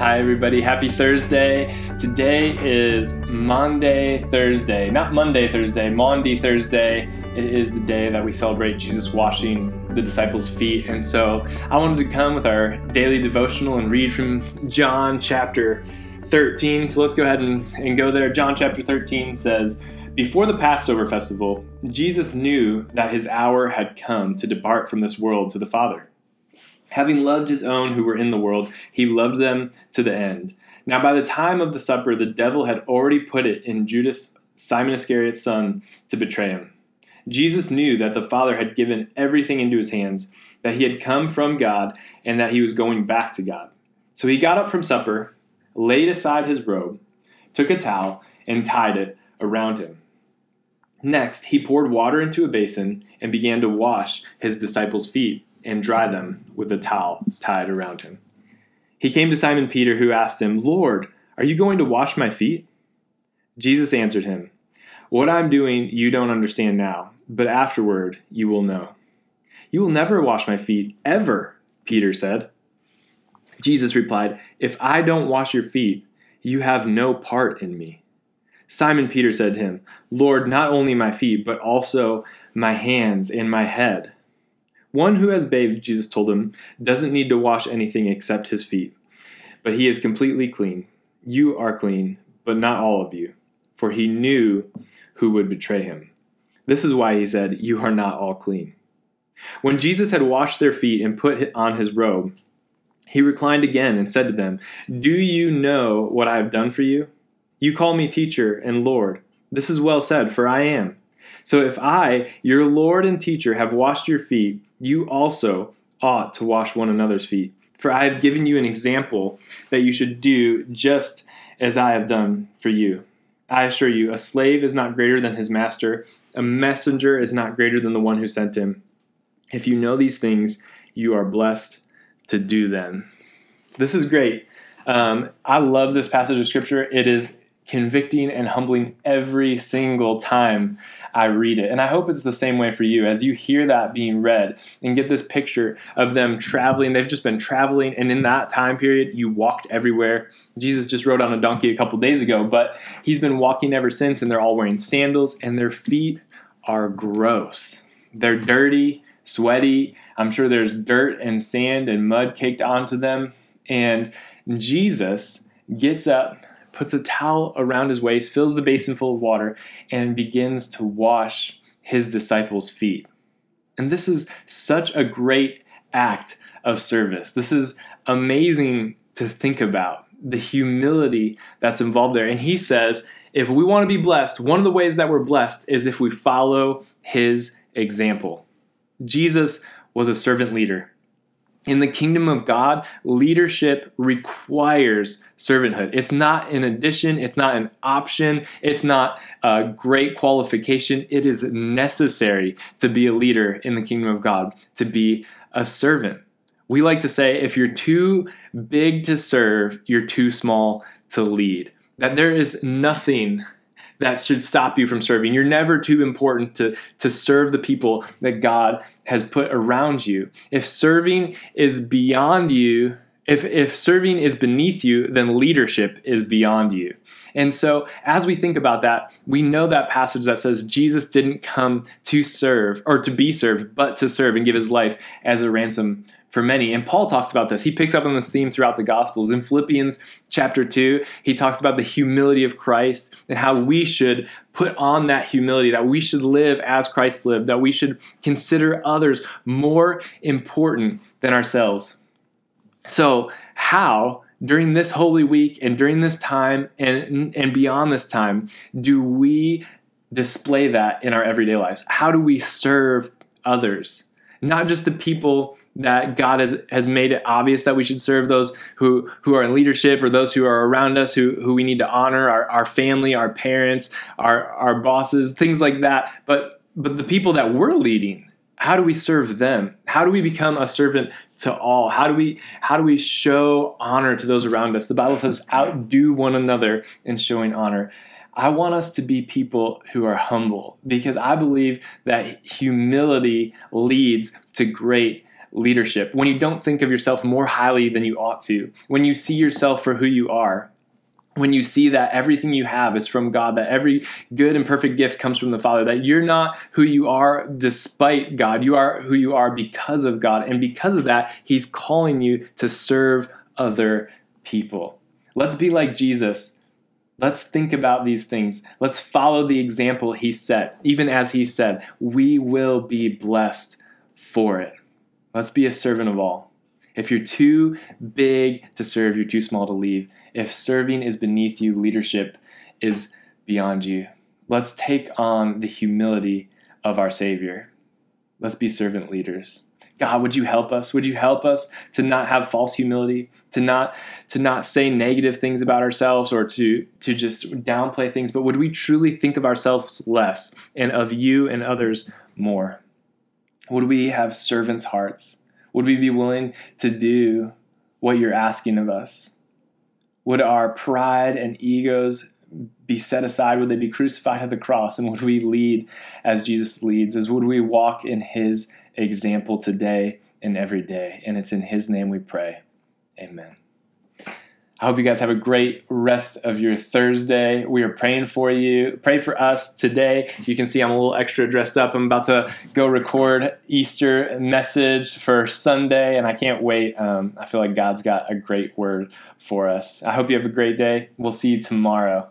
Hi, everybody. Happy Thursday. Today is Monday, Thursday. Not Monday, Thursday, Maundy Thursday. It is the day that we celebrate Jesus washing the disciples' feet. And so I wanted to come with our daily devotional and read from John chapter 13. So let's go ahead and, and go there. John chapter 13 says, Before the Passover festival, Jesus knew that his hour had come to depart from this world to the Father. Having loved his own who were in the world, he loved them to the end. Now, by the time of the supper, the devil had already put it in Judas, Simon Iscariot's son, to betray him. Jesus knew that the Father had given everything into his hands, that he had come from God, and that he was going back to God. So he got up from supper, laid aside his robe, took a towel, and tied it around him. Next, he poured water into a basin and began to wash his disciples' feet and dry them with a towel tied around him. He came to Simon Peter, who asked him, Lord, are you going to wash my feet? Jesus answered him, What I'm doing you don't understand now, but afterward you will know. You will never wash my feet, ever, Peter said. Jesus replied, If I don't wash your feet, you have no part in me. Simon Peter said to him, Lord, not only my feet, but also my hands and my head. One who has bathed, Jesus told him, doesn't need to wash anything except his feet, but he is completely clean. You are clean, but not all of you, for he knew who would betray him. This is why he said, You are not all clean. When Jesus had washed their feet and put on his robe, he reclined again and said to them, Do you know what I have done for you? You call me teacher and Lord. This is well said, for I am. So if I, your Lord and teacher, have washed your feet, you also ought to wash one another's feet. For I have given you an example that you should do just as I have done for you. I assure you, a slave is not greater than his master, a messenger is not greater than the one who sent him. If you know these things, you are blessed to do them. This is great. Um, I love this passage of scripture. It is convicting and humbling every single time I read it. And I hope it's the same way for you as you hear that being read and get this picture of them traveling. They've just been traveling, and in that time period, you walked everywhere. Jesus just rode on a donkey a couple days ago, but he's been walking ever since, and they're all wearing sandals, and their feet are gross. They're dirty, sweaty. I'm sure there's dirt and sand and mud caked onto them. And Jesus gets up puts a towel around his waist, fills the basin full of water, and begins to wash his disciples' feet. And this is such a great act of service. This is amazing to think about the humility that's involved there. And he says, if we want to be blessed, one of the ways that we're blessed is if we follow his example. Jesus was a servant leader. In the kingdom of God, leadership requires servanthood. It's not an addition, it's not an option, it's not a great qualification. It is necessary to be a leader in the kingdom of God, to be a servant. We like to say if you're too big to serve, you're too small to lead. That there is nothing that should stop you from serving. You're never too important to, to serve the people that God has put around you. If serving is beyond you, if, if serving is beneath you, then leadership is beyond you. And so, as we think about that, we know that passage that says Jesus didn't come to serve or to be served, but to serve and give his life as a ransom for many. And Paul talks about this. He picks up on this theme throughout the Gospels. In Philippians chapter 2, he talks about the humility of Christ and how we should put on that humility, that we should live as Christ lived, that we should consider others more important than ourselves. So, how during this holy week and during this time and, and beyond this time do we display that in our everyday lives? How do we serve others? Not just the people that God has, has made it obvious that we should serve those who, who are in leadership or those who are around us who, who we need to honor, our, our family, our parents, our, our bosses, things like that. But, but the people that we're leading, how do we serve them? How do we become a servant to all? How do we how do we show honor to those around us? The Bible says outdo one another in showing honor. I want us to be people who are humble because I believe that humility leads to great leadership, when you don't think of yourself more highly than you ought to, when you see yourself for who you are, when you see that everything you have is from God, that every good and perfect gift comes from the Father, that you're not who you are despite God, you are who you are because of God. And because of that, He's calling you to serve other people. Let's be like Jesus. Let's think about these things. Let's follow the example He set. Even as He said, we will be blessed for it. Let's be a servant of all. If you're too big to serve, you're too small to leave. If serving is beneath you, leadership is beyond you. Let's take on the humility of our Savior. Let's be servant leaders. God, would you help us? Would you help us to not have false humility, to not to not say negative things about ourselves or to to just downplay things, but would we truly think of ourselves less and of you and others more? Would we have servants' hearts? Would we be willing to do what you're asking of us? Would our pride and egos be set aside? Would they be crucified at the cross? And would we lead as Jesus leads? As would we walk in his example today and every day? And it's in his name we pray. Amen. I hope you guys have a great rest of your Thursday. We are praying for you. Pray for us today. You can see I'm a little extra dressed up. I'm about to go record Easter message for Sunday, and I can't wait. Um, I feel like God's got a great word for us. I hope you have a great day. We'll see you tomorrow.